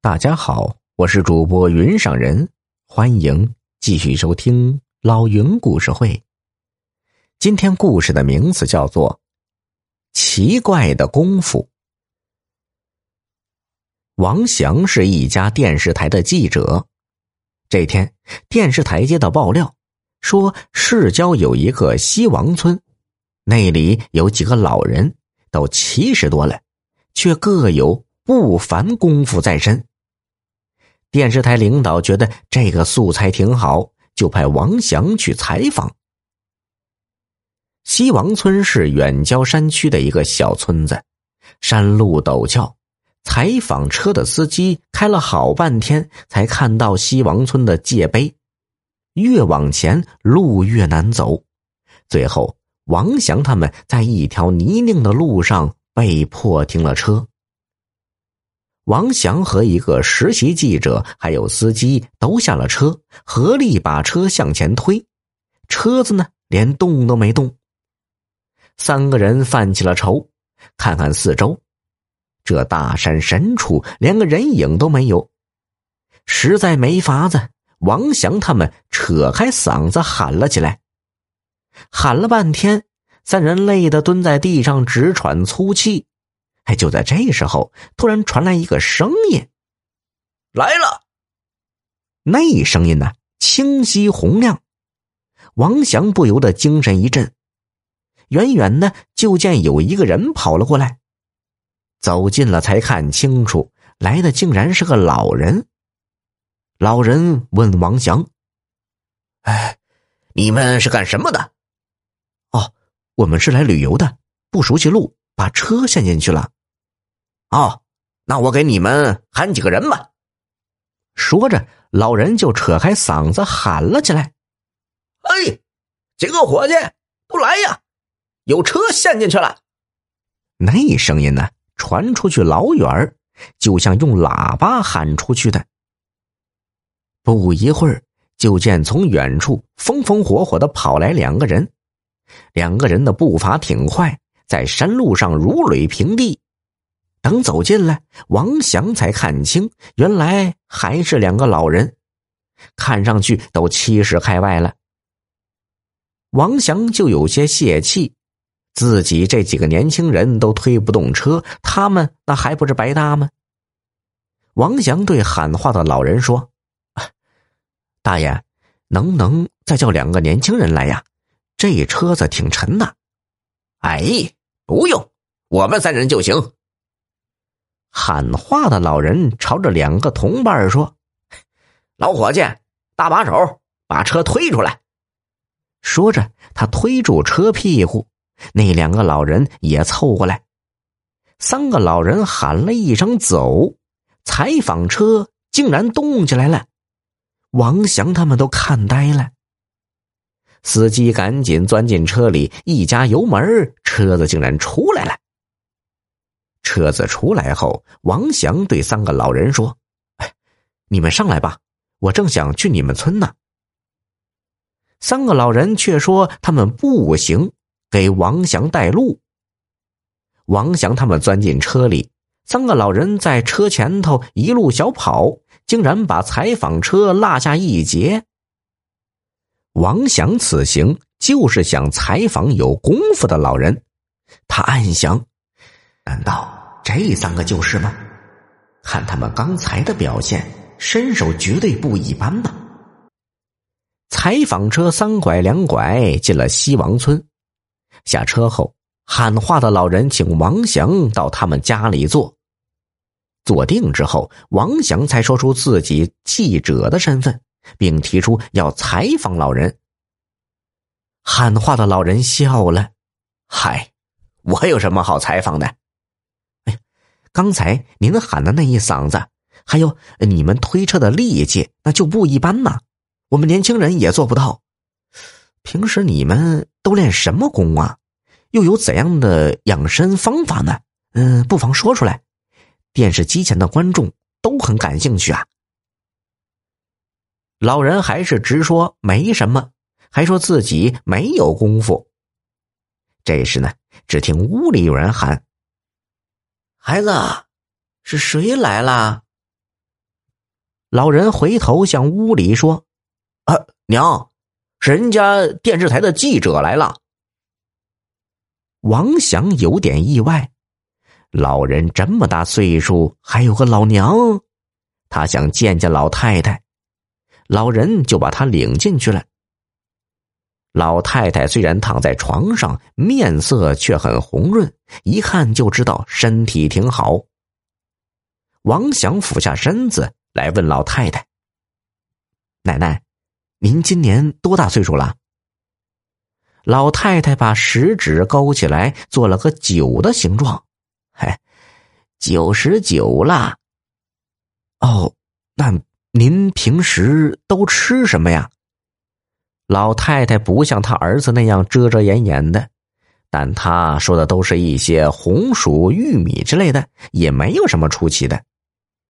大家好，我是主播云上人，欢迎继续收听老云故事会。今天故事的名字叫做《奇怪的功夫》。王翔是一家电视台的记者。这天，电视台接到爆料，说市郊有一个西王村，那里有几个老人，都七十多了，却各有不凡功夫在身。电视台领导觉得这个素材挺好，就派王祥去采访。西王村是远郊山区的一个小村子，山路陡峭，采访车的司机开了好半天才看到西王村的界碑。越往前，路越难走，最后王翔他们在一条泥泞的路上被迫停了车。王翔和一个实习记者还有司机都下了车，合力把车向前推，车子呢连动都没动。三个人犯起了愁，看看四周，这大山深处连个人影都没有，实在没法子。王翔他们扯开嗓子喊了起来，喊了半天，三人累得蹲在地上直喘粗气。哎，就在这时候，突然传来一个声音：“来了！”那声音呢，清晰洪亮。王翔不由得精神一振，远远的就见有一个人跑了过来。走近了才看清楚，来的竟然是个老人。老人问王翔：“哎，你们是干什么的？”“哦，我们是来旅游的，不熟悉路，把车陷进去了。”哦，那我给你们喊几个人吧。说着，老人就扯开嗓子喊了起来：“哎，几个伙计，都来呀！有车陷进去了。”那声音呢，传出去老远就像用喇叭喊出去的。不一会儿，就见从远处风风火火的跑来两个人，两个人的步伐挺快，在山路上如履平地。等走进来，王祥才看清，原来还是两个老人，看上去都七十开外了。王祥就有些泄气，自己这几个年轻人都推不动车，他们那还不是白搭吗？王祥对喊话的老人说：“大爷，能不能再叫两个年轻人来呀？这车子挺沉的。”“哎，不用，我们三人就行。”喊话的老人朝着两个同伴说：“老伙计，搭把手，把车推出来。”说着，他推住车屁股，那两个老人也凑过来。三个老人喊了一声“走”，采访车竟然动起来了。王翔他们都看呆了。司机赶紧钻进车里，一加油门，车子竟然出来了。车子出来后，王祥对三个老人说：“你们上来吧，我正想去你们村呢。”三个老人却说他们步行，给王祥带路。王祥他们钻进车里，三个老人在车前头一路小跑，竟然把采访车落下一截。王祥此行就是想采访有功夫的老人，他暗想：难道？这三个就是吗？看他们刚才的表现，身手绝对不一般呐！采访车三拐两拐进了西王村，下车后，喊话的老人请王祥到他们家里坐。坐定之后，王祥才说出自己记者的身份，并提出要采访老人。喊话的老人笑了：“嗨，我有什么好采访的？”刚才您喊的那一嗓子，还有你们推车的力气，那就不一般呐。我们年轻人也做不到。平时你们都练什么功啊？又有怎样的养生方法呢？嗯，不妨说出来，电视机前的观众都很感兴趣啊。老人还是直说没什么，还说自己没有功夫。这时呢，只听屋里有人喊。孩子，是谁来了？老人回头向屋里说：“啊，娘，人家电视台的记者来了。”王祥有点意外，老人这么大岁数还有个老娘，他想见见老太太，老人就把他领进去了。老太太虽然躺在床上，面色却很红润，一看就知道身体挺好。王祥俯下身子来问老太太：“奶奶，您今年多大岁数了？”老太太把食指勾起来，做了个九的形状。“嗨，九十九了。”“哦，那您平时都吃什么呀？”老太太不像他儿子那样遮遮掩掩的，但他说的都是一些红薯、玉米之类的，也没有什么出奇的。